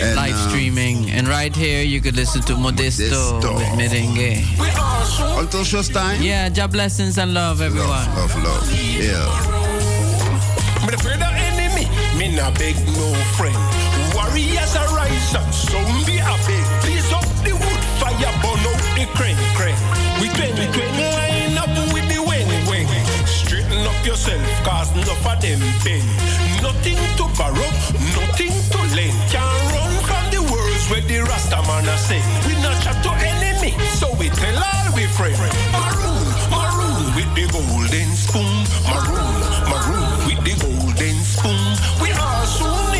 and, live uh, streaming. And right here, you could listen to Modesto, Modesto. with Merengue. Until show's time. Yeah, job blessings and love, everyone. Love, love, love. Yeah. Me afraid of enemy, me nah beg no friend. Warriors arise and some be a beg. Please up the wood fire, burn out the crane crane. We twang twang line up with the wing wing. Straighten up yourself, cause enough of them bend. Nothing to borrow, nothing to lend. Can't where the Rasta man a sing. We not chat to enemy, so we tell all we friend. Maroon, maroon with the golden spoon. Maroon, maroon with the golden spoon. We are soon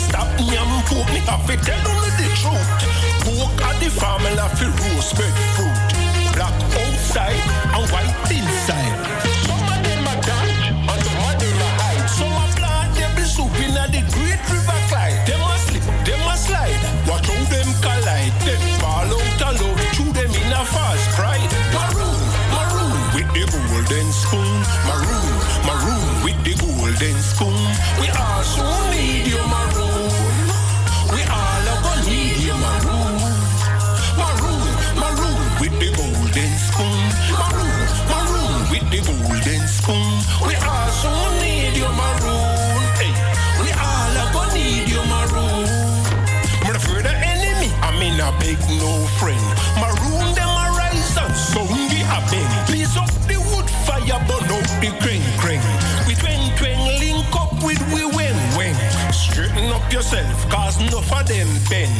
stop me and poke me have to tell them the truth. Poke at the family for roast bread fruit. Black outside and white inside. Mean, beg no friend. Maroon them a rise and songi a bang. Please up the wood fire, burn out the crane crane. We twang twang link up with we wen wen. Straighten up yourself, cause enough of them bend.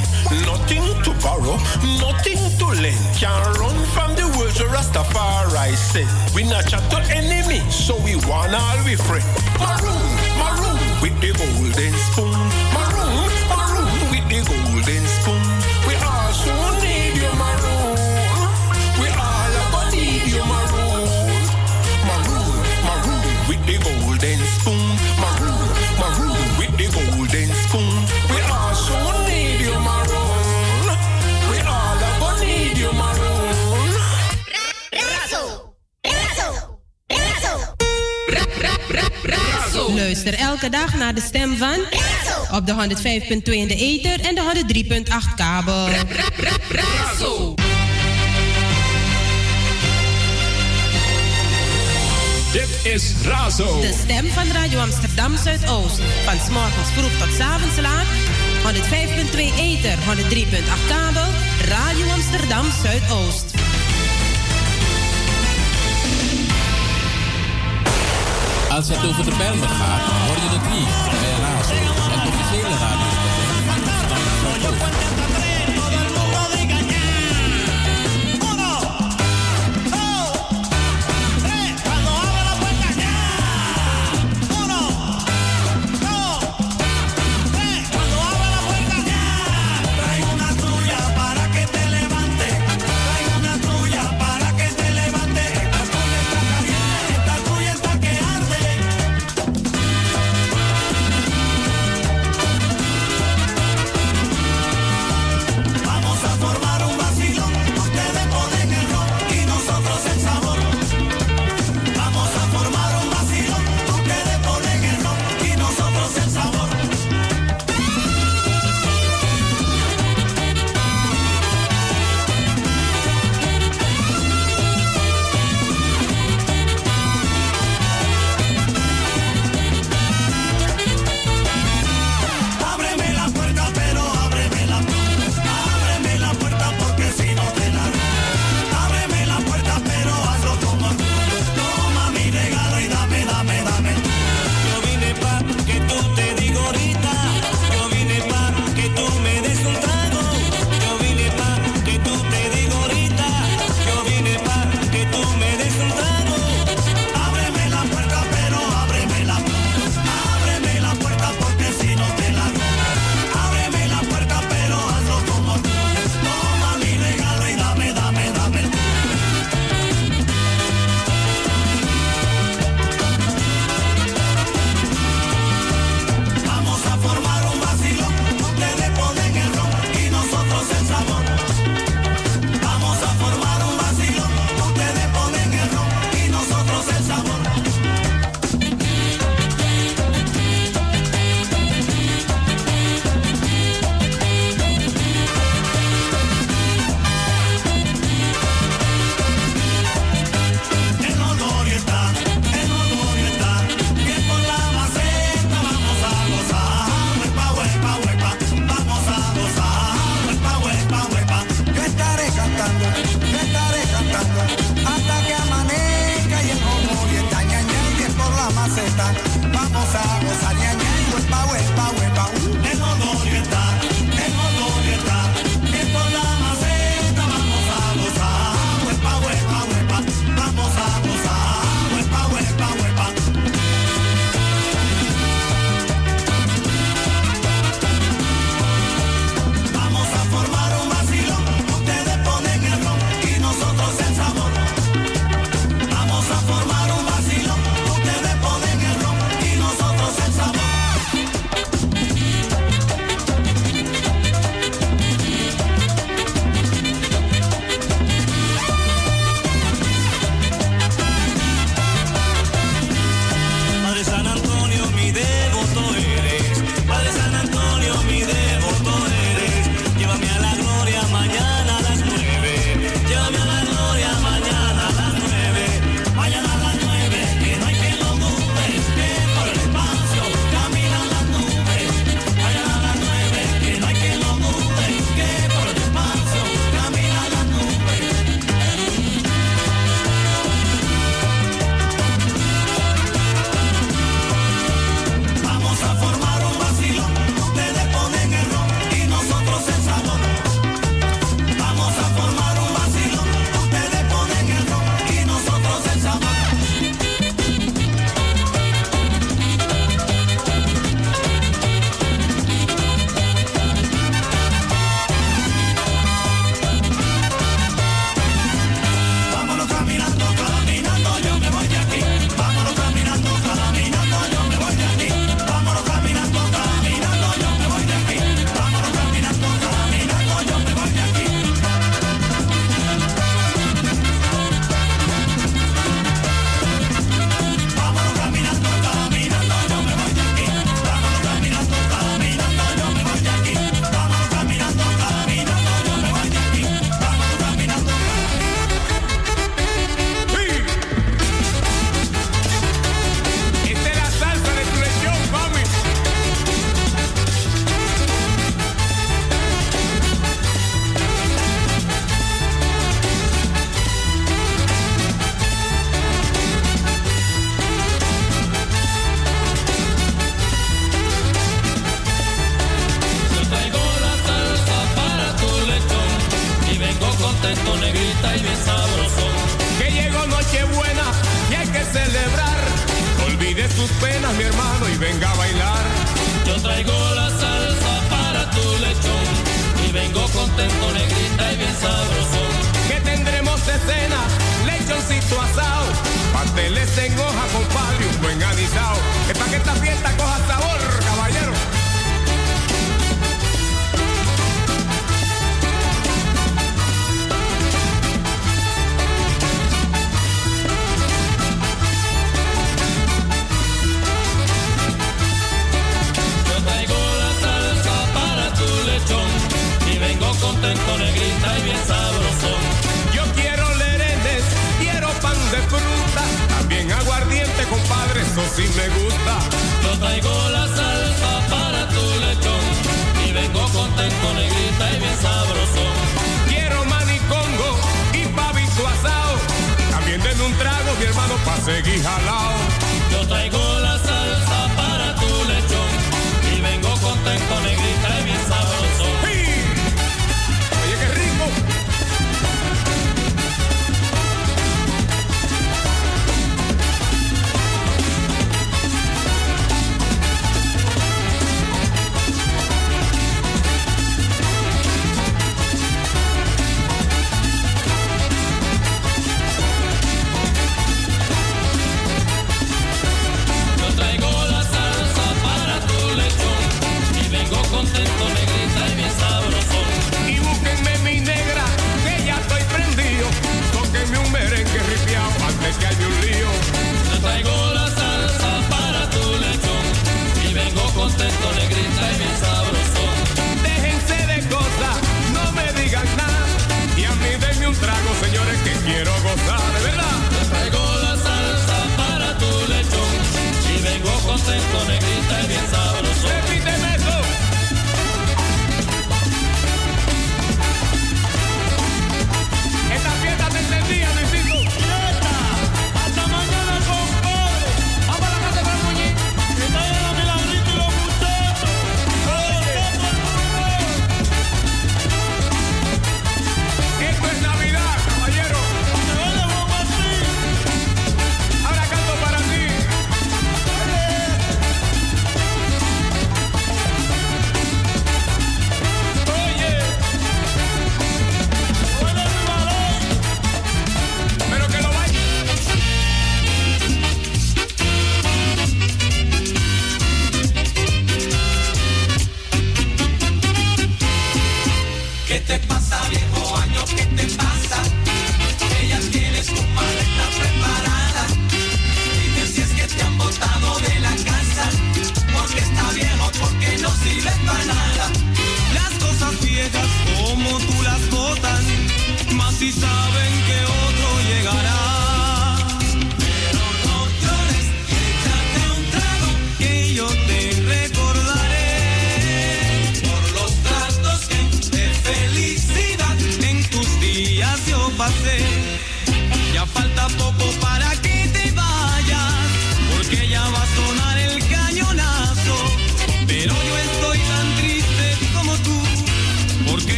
Nothing to borrow, nothing to lend. Can't run from the words of Rastafari send. We not chat to enemy, so we want all we friend. Maroon, maroon with the golden spoon. Maroon, maroon with the golden Luister elke dag naar de stem van op de 105.2 in de ether en de 103.8 kabel. Dit is Razo. De stem van Radio Amsterdam Zuidoost. Van 's morgens vroeg tot 's avonds laat. 105.2 ether, 103.8 kabel. Radio Amsterdam Zuidoost. Als het over de Bijlmer gaat, hoor je het hier bij Razo, het officiële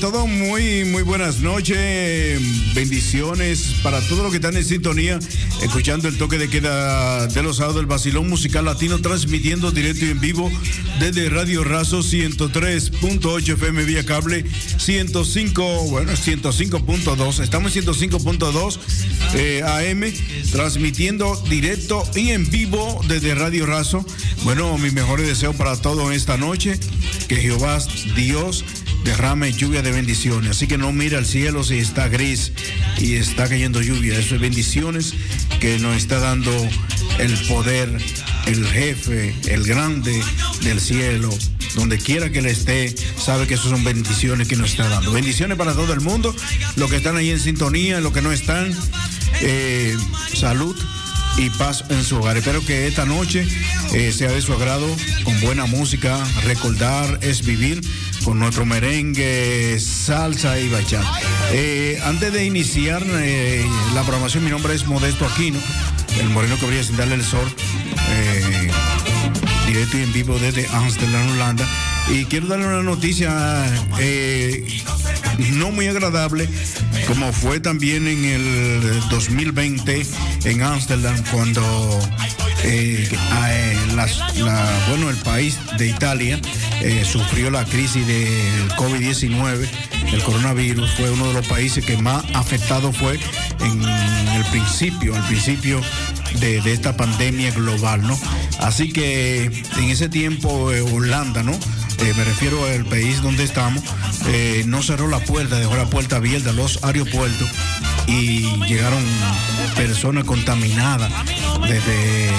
todo, muy, muy buenas noches. Bendiciones para todos los que están en sintonía, escuchando el toque de queda de los sábados del Basilón Musical Latino, transmitiendo directo y en vivo desde Radio Razo 103.8 FM vía cable, 105, bueno, 105.2. Estamos en 105.2 eh, AM, transmitiendo directo y en vivo desde Radio Razo. Bueno, mis mejores deseos para todos esta noche. Que Jehová Dios derrame lluvia de bendiciones. Así que no mira al cielo si está gris y está cayendo lluvia. Eso es bendiciones que nos está dando el poder, el jefe, el grande del cielo. Donde quiera que él esté, sabe que eso son bendiciones que nos está dando. Bendiciones para todo el mundo, los que están ahí en sintonía, los que no están. Eh, salud y paz en su hogar. Espero que esta noche eh, sea de su agrado, buena música. Recordar es vivir con nuestro merengue, salsa y bachata. Eh, antes de iniciar eh, la programación, mi nombre es Modesto Aquino, el moreno que brilla sin darle el sol. eh, directo y en vivo desde Amsterdam, Holanda. Y quiero darle una noticia no muy agradable, como fue también en el 2020 en Amsterdam, cuando eh, eh, bueno, el país de Italia eh, sufrió la crisis del COVID-19. El coronavirus fue uno de los países que más afectado fue en el principio, al principio de, esta pandemia global, ¿no? Así que en ese tiempo Holanda, ¿no? Me refiero al país donde estamos, no cerró la puerta, dejó la puerta abierta los aeropuertos y llegaron personas contaminadas desde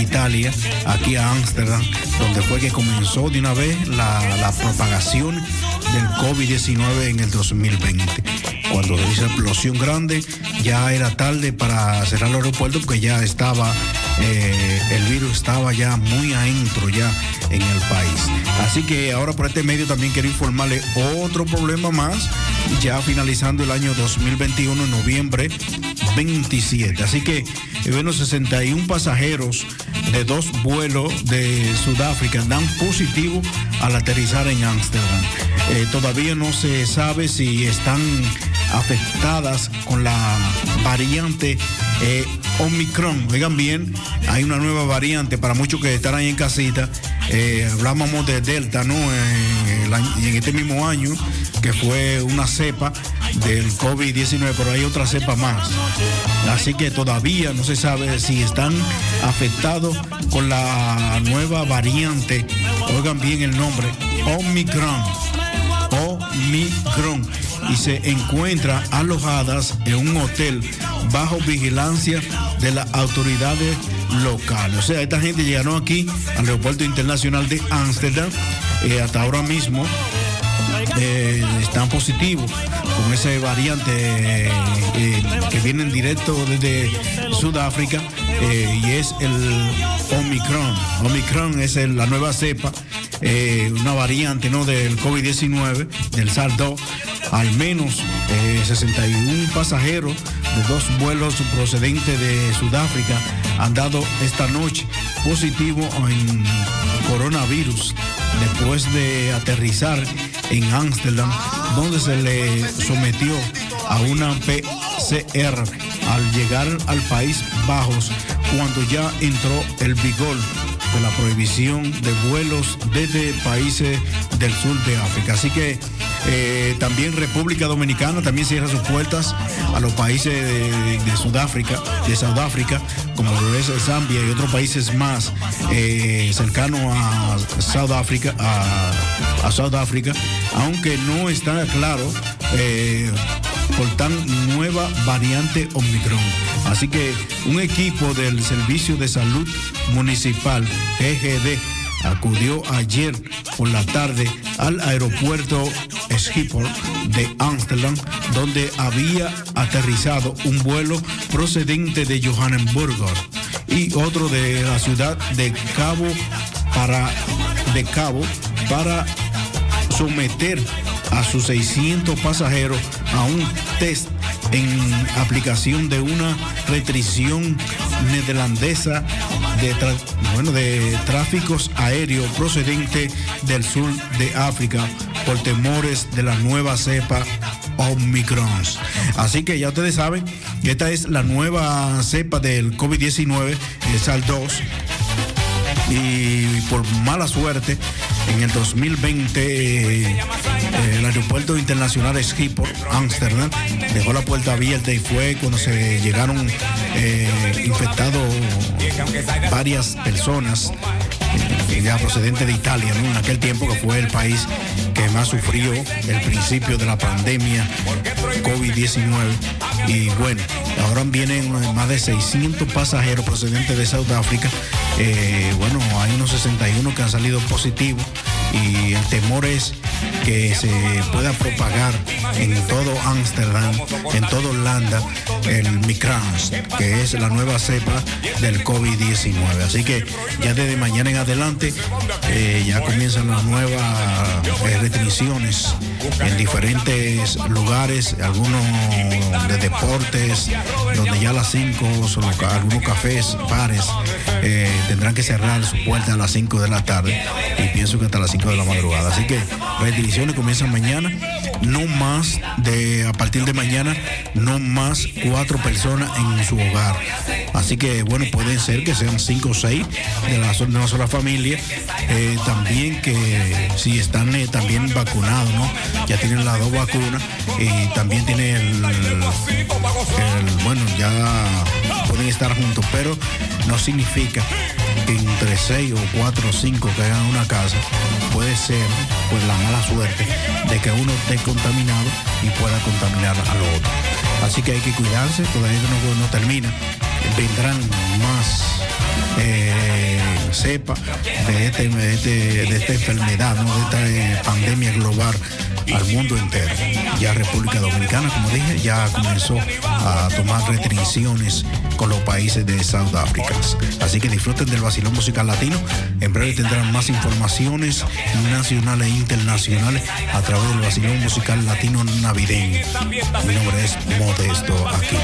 Italia aquí a Ámsterdam, donde fue que comenzó de una vez la, la propagación del COVID-19 en el 2020. Cuando se hizo explosión grande, ya era tarde para cerrar el aeropuerto porque ya estaba eh, el virus estaba ya muy adentro ya en el país. Así que ahora por este medio también quiero informarle otro problema más, ya finalizando el año 2021, en noviembre 27. Así que, eh, bueno, 61 pasajeros de dos vuelos de Sudáfrica dan positivo al aterrizar en Ámsterdam. Eh, todavía no se sabe si están afectadas con la variante eh, Omicron. Oigan bien, hay una nueva variante para muchos que están ahí en casita. Eh, hablábamos de Delta, ¿no? En, en este mismo año, que fue una cepa del COVID-19, pero hay otra cepa más. Así que todavía no se sabe si están afectados con la nueva variante. Oigan bien el nombre, Omicron. Omicron y se encuentra alojadas en un hotel bajo vigilancia de las autoridades locales. O sea, esta gente llegaron aquí al aeropuerto internacional de Ámsterdam. eh, hasta ahora mismo eh, están positivos con ese variante eh, que viene en directo desde Sudáfrica y es el Omicron. Omicron es la nueva cepa, una variante ¿no? del COVID-19, del SARS-2. Al menos eh, 61 pasajeros de dos vuelos procedentes de Sudáfrica han dado esta noche positivo en coronavirus después de aterrizar en Ámsterdam, donde se le sometió a una PCR al llegar al País Bajos, cuando ya entró el vigor de la prohibición de vuelos desde países del sur de África. Así que eh, también República Dominicana también cierra sus puertas a los países de, Sudáfrica, de Sudáfrica, como lo es Zambia y otros países más eh, cercanos a Sudáfrica, a Sudáfrica, aunque no está claro eh, por tan nueva variante Omicron. Así que un equipo del Servicio de Salud Municipal, EGD, acudió ayer por la tarde al aeropuerto Schiphol de Amsterdam, donde había aterrizado un vuelo procedente de Johannesburgo y otro de la ciudad de Cabo para de Cabo para someter a sus 600 pasajeros a un test en aplicación de una restricción neerlandesa de, bueno, de tráficos aéreos procedente del sur de África por temores de la nueva cepa Omicron. Así que ya ustedes saben esta es la nueva cepa del COVID-19, el SARS-2, y por mala suerte en el 2020 eh, el aeropuerto internacional Schiphol, Ámsterdam, dejó la puerta abierta y fue cuando se llegaron eh, infectados varias personas ya procedentes de Italia, en aquel tiempo que fue el país que más sufrió el principio de la pandemia COVID-19 y bueno, ahora vienen más de 600 pasajeros procedentes de Sudáfrica eh, bueno, hay unos 61 que han salido positivos y el temor es que se pueda propagar en todo Ámsterdam, en todo Holanda, el Micron, que es la nueva cepa del COVID-19. Así que ya desde mañana en adelante eh, ya comienzan las nuevas eh, restricciones en diferentes lugares, algunos de deportes, donde ya a las 5 son los ca- algunos cafés, bares, eh, tendrán que cerrar su puerta a las 5 de la tarde y pienso que hasta las 5 de la madrugada. Así que restricciones comienzan mañana, no más de, a partir de mañana, no más cuatro personas en su hogar. Así que bueno, pueden ser que sean cinco o seis de, la, de una sola familia. Eh, también que si están eh, también vacunados, ¿no? Ya tienen las dos vacunas y también tienen el, bueno, ya pueden estar juntos, pero no significa entre seis o cuatro o cinco que hagan una casa puede ser pues la mala suerte de que uno esté contaminado y pueda contaminar al otro. Así que hay que cuidarse, todavía no, no termina. Vendrán más eh, cepa de, este- de este- de esta enfermedad, ¿no? de esta eh, pandemia global al mundo entero. Ya República Dominicana, como dije, ya comenzó a tomar restricciones con los países de Sudáfrica. Así que disfruten del vacilón musical latino. En breve tendrán más informaciones nacionales e internacionales a través del vacilón musical latino navideño. Mi nombre es Modesto aquí.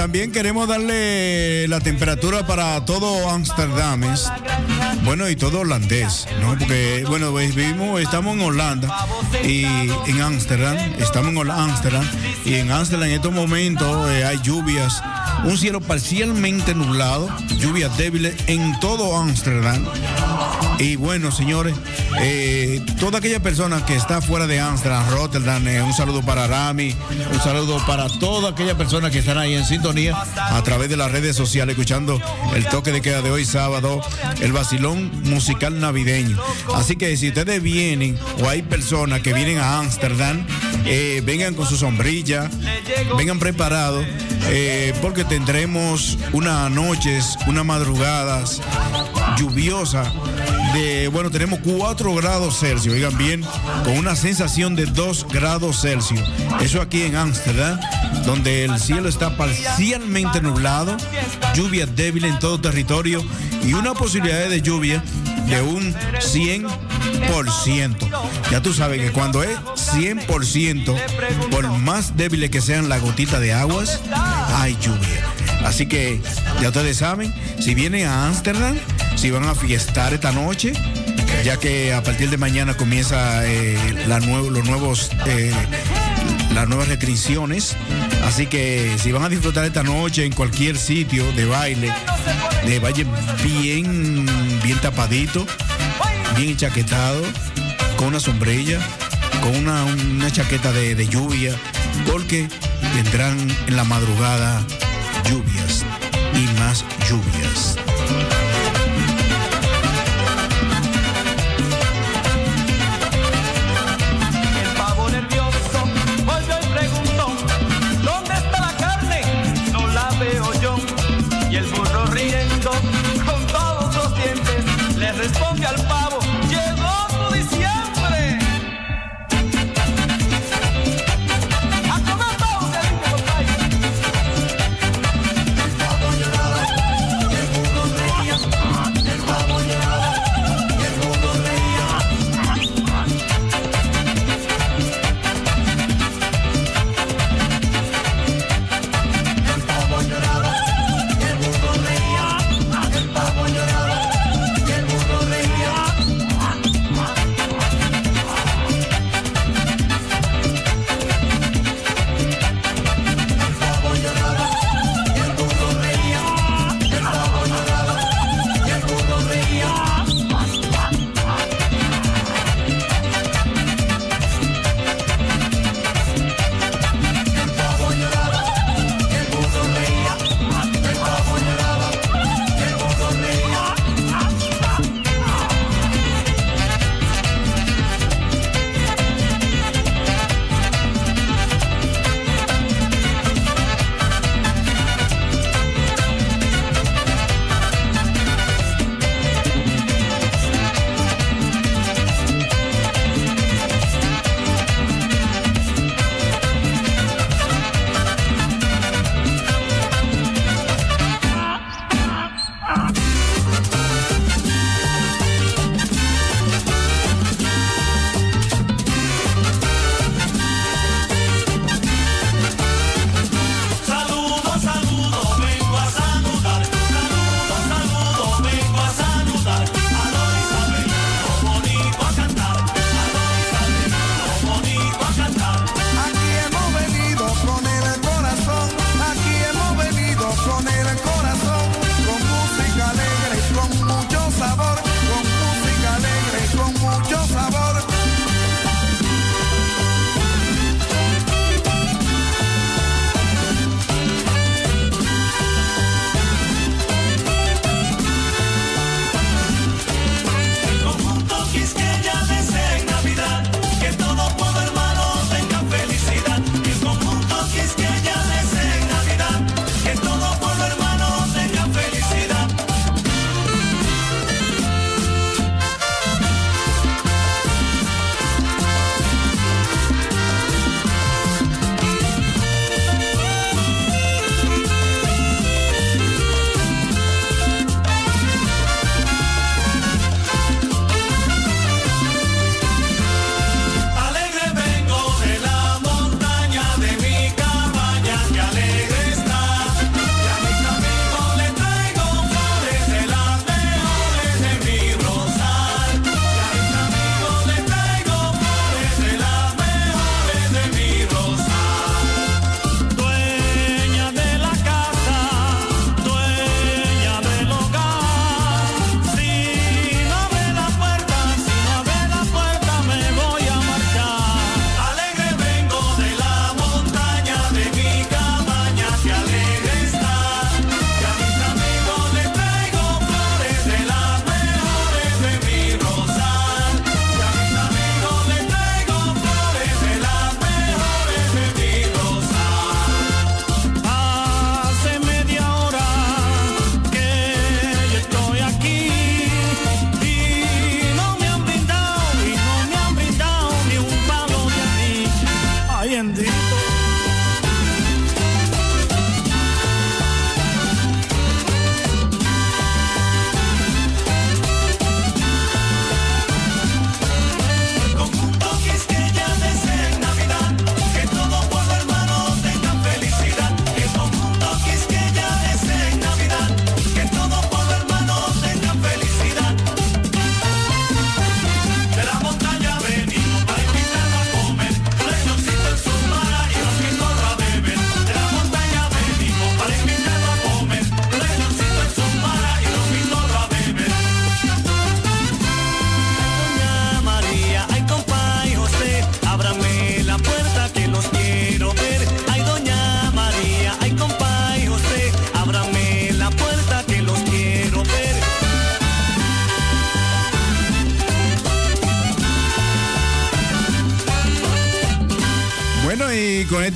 También queremos darle la temperatura para todo Amsterdam, bueno, y todo holandés, ¿no? Porque, bueno, pues, vivimos, estamos en Holanda y en Ámsterdam, estamos en Ámsterdam y en Ámsterdam en estos momentos eh, hay lluvias, un cielo parcialmente nublado, lluvias débiles en todo Ámsterdam. Y bueno, señores, eh, toda aquella persona que está fuera de Amsterdam, Rotterdam, eh, un saludo para Rami, un saludo para toda aquella persona que están ahí en sintonía a través de las redes sociales, escuchando el toque de queda de hoy sábado, el vacilón musical navideño. Así que si ustedes vienen o hay personas que vienen a Amsterdam, eh, vengan con su sombrilla, vengan preparados, eh, porque tendremos unas noches, unas madrugadas lluviosa de, bueno, tenemos 4 grados Celsius, oigan bien, con una sensación de 2 grados Celsius. Eso aquí en Ámsterdam, donde el cielo está parcialmente nublado, lluvia débil en todo territorio y una posibilidad de lluvia de un 100%. Ya tú sabes que cuando es 100%, por más débiles que sean las gotitas de aguas, hay lluvia. Así que ya ustedes saben, si vienen a Ámsterdam, si van a fiestar esta noche, ya que a partir de mañana comienza eh, la los nuevos eh, las nuevas restricciones. Así que si van a disfrutar esta noche en cualquier sitio de baile, de vayan bien, bien tapadito, bien enchaquetado, con una sombrilla, con una, una chaqueta de, de lluvia, porque tendrán en la madrugada lluvias y más lluvias.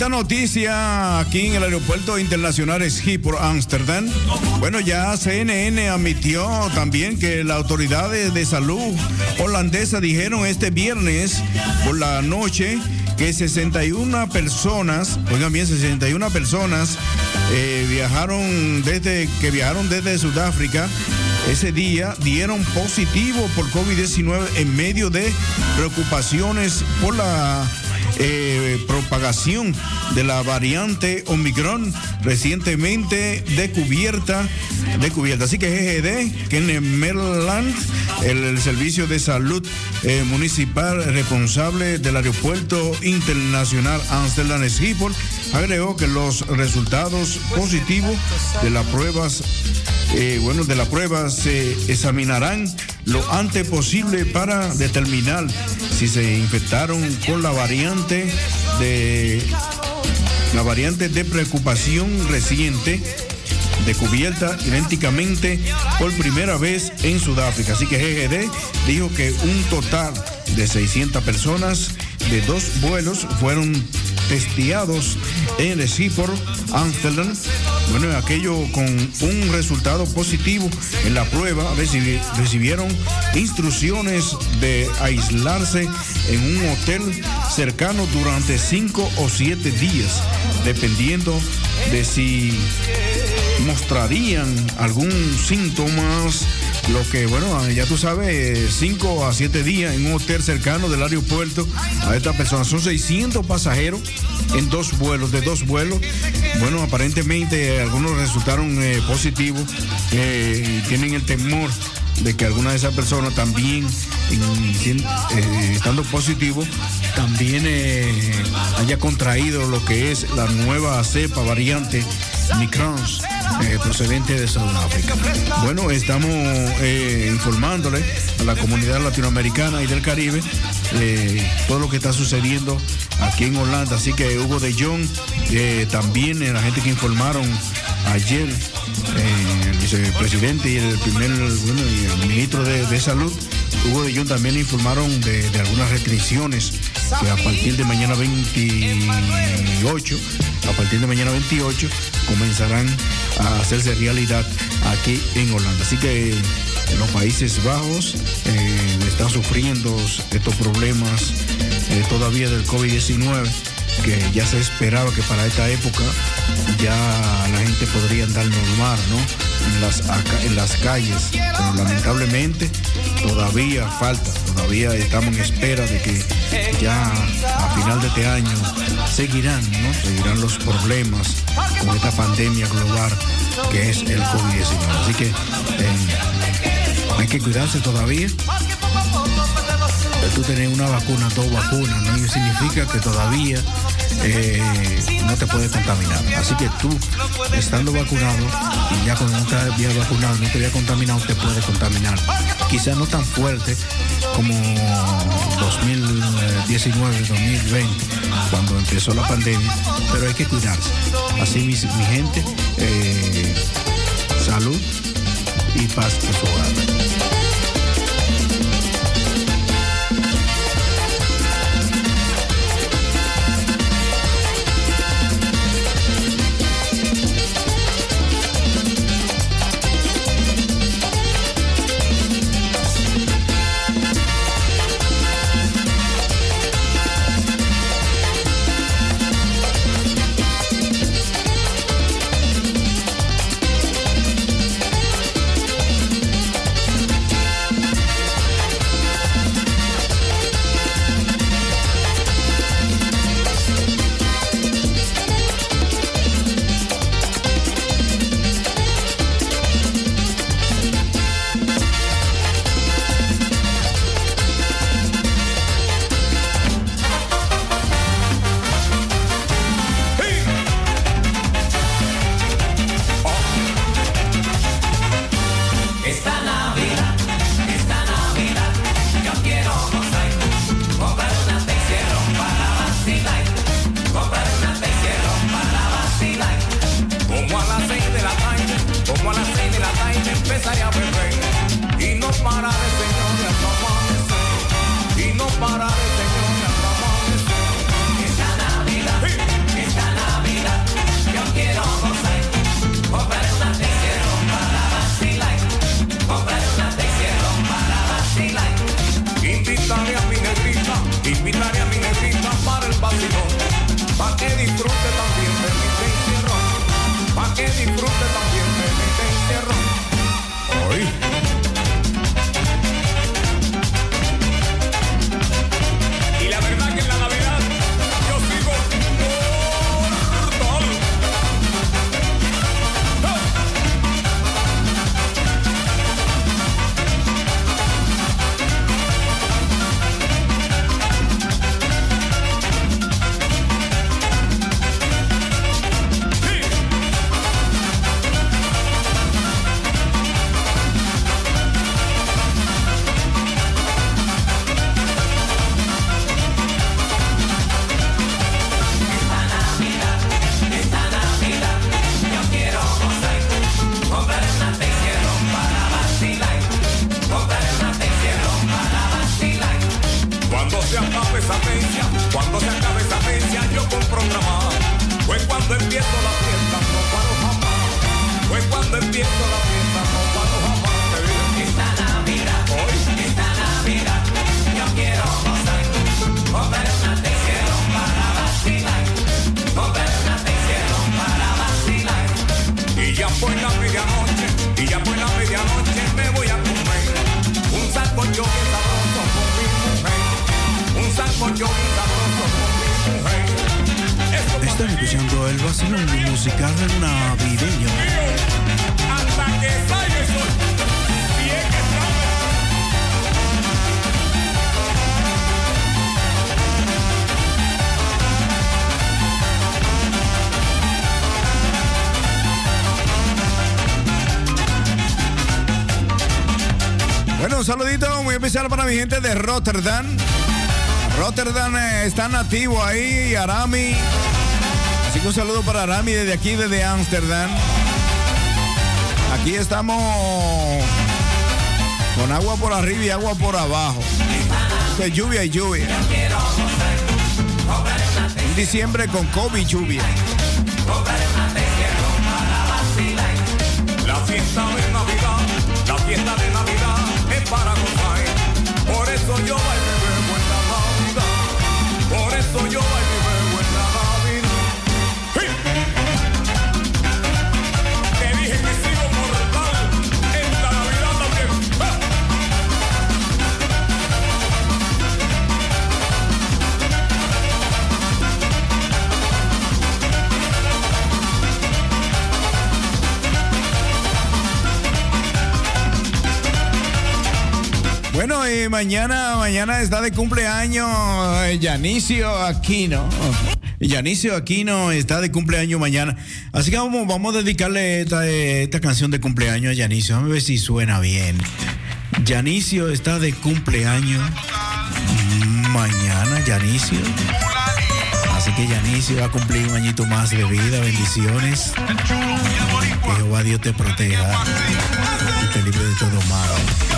Esta noticia aquí en el aeropuerto internacional Schiphol, Ámsterdam, bueno, ya CNN admitió también que las autoridades de salud holandesa dijeron este viernes por la noche que 61 personas, oigan bien, 61 personas eh, viajaron desde que viajaron desde Sudáfrica ese día dieron positivo por COVID-19 en medio de preocupaciones por la eh, propagación de la variante Omicron recientemente descubierta, descubierta. Así que GGD, que en Maryland, el, Servicio de Salud eh, Municipal responsable del Aeropuerto Internacional Amsterdam Schiphol, agregó que los resultados positivos de las pruebas eh, bueno, de la prueba se examinarán lo antes posible para determinar si se infectaron con la variante de la variante de preocupación reciente descubierta idénticamente por primera vez en Sudáfrica. Así que GGD dijo que un total de 600 personas de dos vuelos fueron testeados en Schiphol, Amsterdam. Bueno, aquello con un resultado positivo en la prueba recibi- recibieron instrucciones de aislarse en un hotel cercano durante cinco o siete días, dependiendo de si mostrarían algún síntomas, lo que, bueno, ya tú sabes, 5 a 7 días en un hotel cercano del aeropuerto a esta persona. Son 600 pasajeros en dos vuelos, de dos vuelos. Bueno, aparentemente algunos resultaron eh, positivos eh, y tienen el temor de que alguna de esas personas también, eh, estando positivo, también eh, haya contraído lo que es la nueva cepa variante Microns eh, procedente de Sudáfrica. Bueno, estamos informándole a la comunidad latinoamericana y del Caribe todo lo que está sucediendo aquí en Holanda. Así que Hugo de Jong, también la gente que informaron ayer, eh, el vicepresidente y el primer, bueno, y el ministro de, de Salud, Hugo de Jong también informaron de, de algunas restricciones que a partir de mañana 28, a partir de mañana 28, comenzarán a hacerse realidad aquí en Holanda. Así que en los Países Bajos eh, están sufriendo estos problemas eh, todavía del COVID-19 que ya se esperaba que para esta época ya la gente podría andar normal, ¿no? En las, en las calles. Pero lamentablemente todavía falta, todavía estamos en espera de que ya a final de este año seguirán, ¿no? Seguirán los problemas con esta pandemia global que es el COVID-19. Así que eh, hay que cuidarse todavía tú tener una vacuna, dos vacunas, ¿no? Significa que todavía eh, no te puedes contaminar. Así que tú, estando vacunado, y ya cuando no te habías vacunado, no te había contaminado, te puedes contaminar. Quizás no tan fuerte como 2019, 2020, cuando empezó la pandemia, pero hay que cuidarse. Así, mi, gente, eh, salud y paz en su hogar. Rotterdam. Rotterdam eh, está nativo ahí, Arami. Así que un saludo para Arami desde aquí, desde Ámsterdam. Aquí estamos con agua por arriba y agua por abajo. De lluvia y lluvia. En diciembre con COVID lluvia. Gozar. Por eso yo Y mañana, mañana está de cumpleaños eh, Yanicio Aquino. Yanicio Aquino está de cumpleaños mañana. Así que vamos, vamos a dedicarle esta, eh, esta canción de cumpleaños a Yanicio. Vamos a ver si suena bien. Yanicio está de cumpleaños mañana, Yanicio. Así que Yanicio va a cumplir un añito más de vida. Bendiciones. Que Jehová Dios te proteja y te libre de todo mal.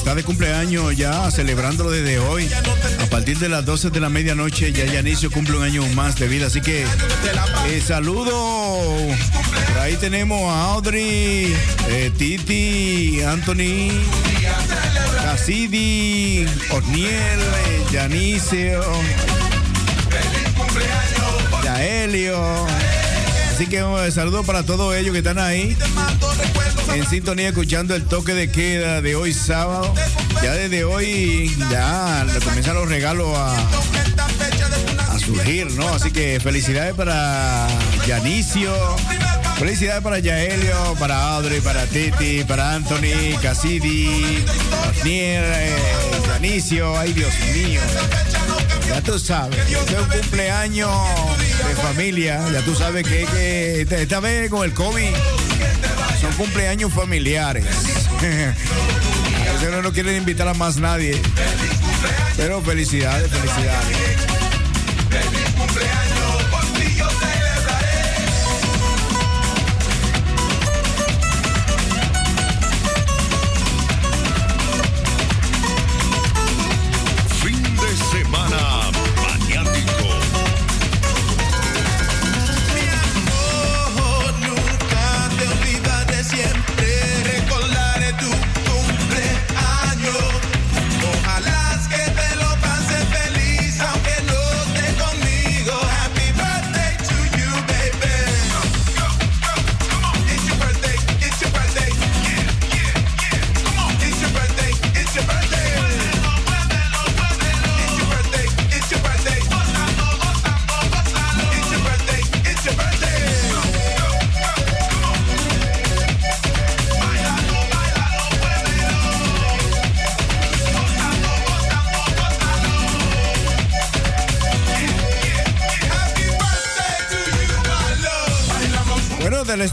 Está de cumpleaños ya celebrándolo desde hoy. A partir de las 12 de la medianoche ya Yanicio cumple un año más de vida. Así que eh, saludo. Ahí tenemos a Audrey, eh, Titi, Anthony, Cassidy, Orniel, eh, Yanicio, Yaelio. Así que un saludo para todos ellos que están ahí en sintonía escuchando el toque de queda de hoy sábado. Ya desde hoy ya comienzan los regalos a, a surgir, ¿no? Así que felicidades para Yanicio, felicidades para Yaelio, para Audrey, para Titi, para Anthony, Cassidy, Nier, eh, Yanicio, ay Dios mío. Ya tú sabes, este es un cumpleaños de familia, ya tú sabes que, que esta, esta vez con el COVID cumpleaños familiares. A veces no quiere invitar a más nadie. Pero felicidades, felicidades.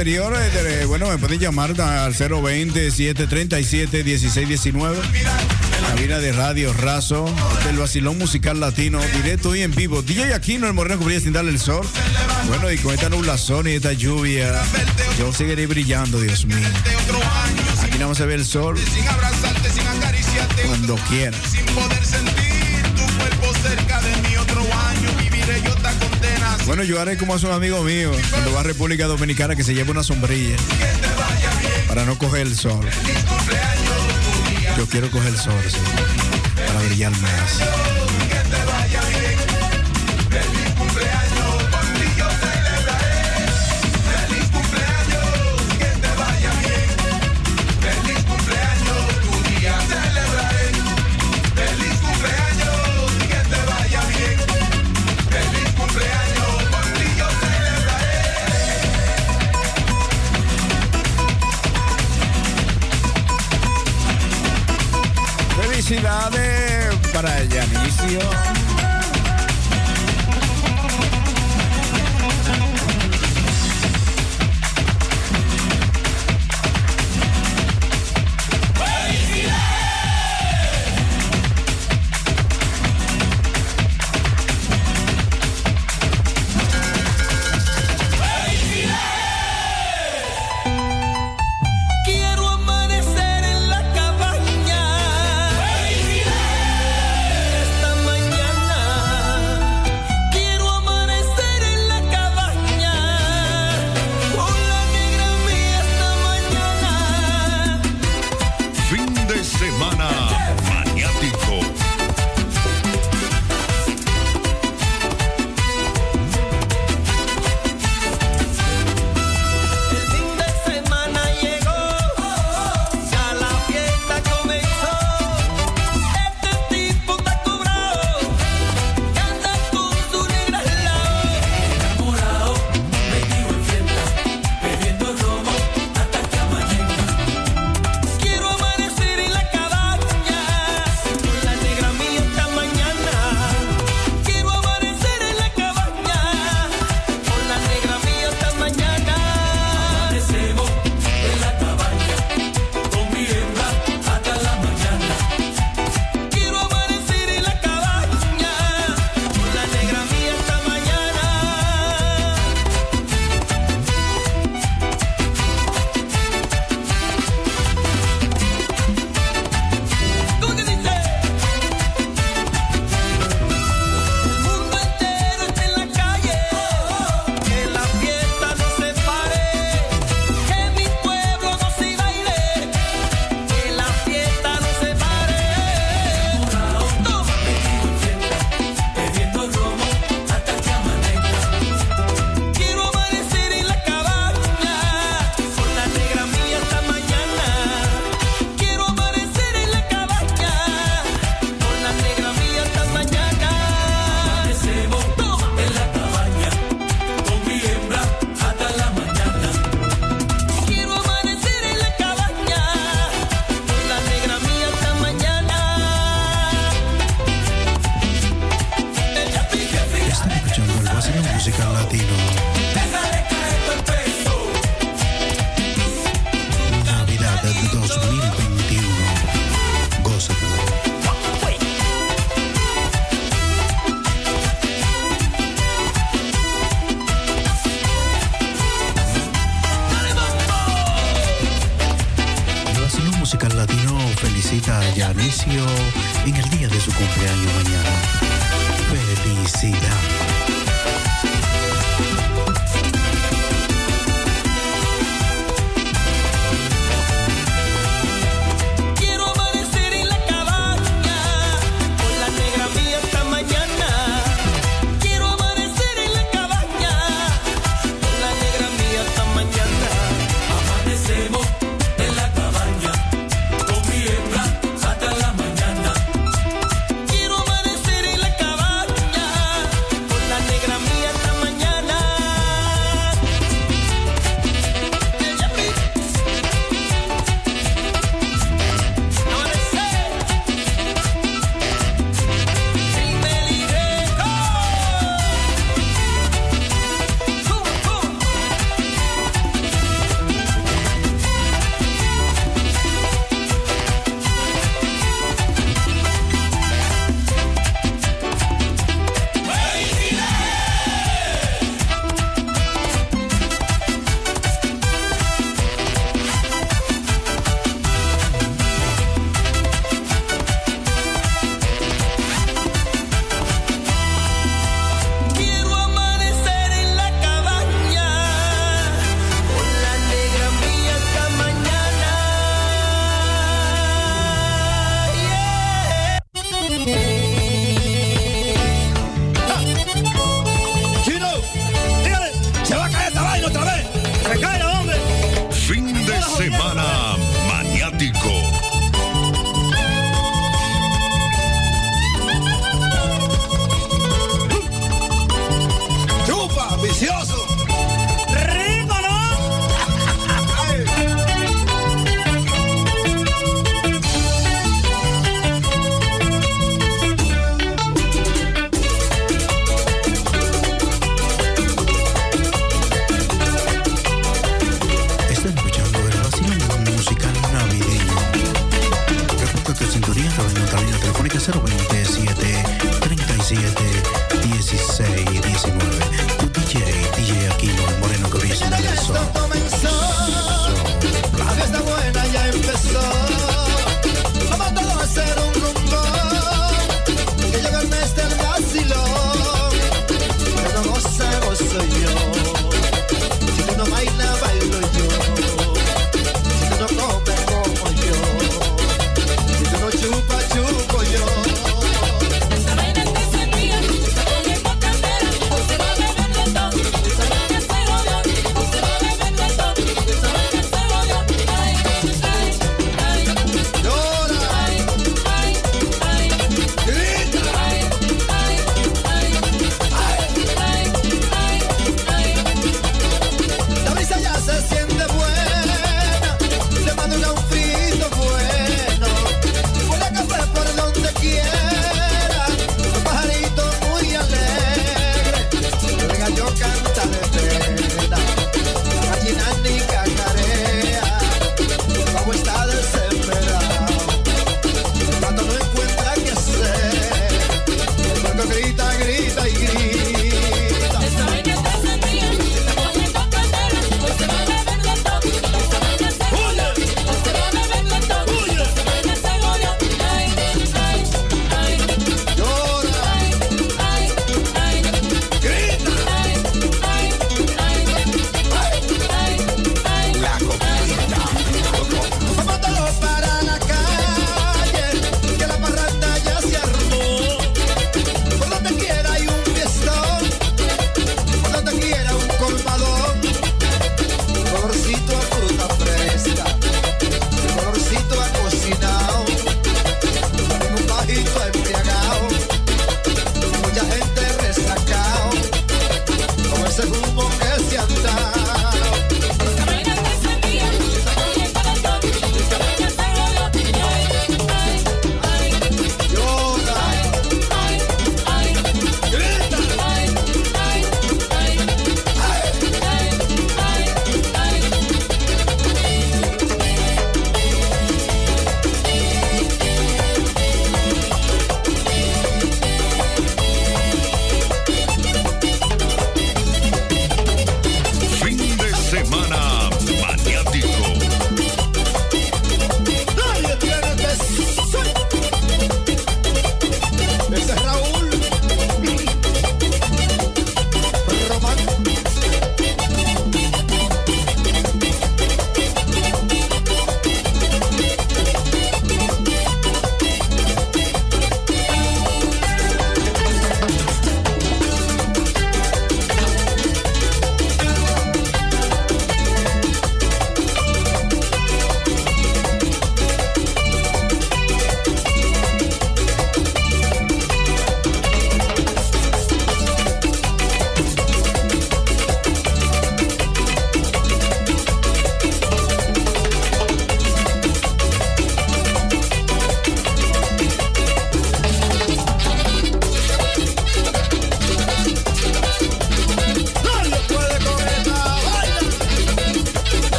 Este, eh, bueno, me pueden llamar al 020-737-1619. La vida de Radio Razo, del vacilón musical latino, directo y en vivo. DJ Aquino, el moreno cubría sin darle el sol. Bueno, y con esta nublazón y esta lluvia, yo seguiré brillando, Dios mío. Aquí no se ve el sol. Cuando quiera. Bueno, yo haré como hace un amigo mío cuando va a República Dominicana que se lleva una sombrilla para no coger el sol. Yo quiero coger el sol ¿sí? para brillar más. Para ella inicio. inicio en el día de su cumpleaños mañana.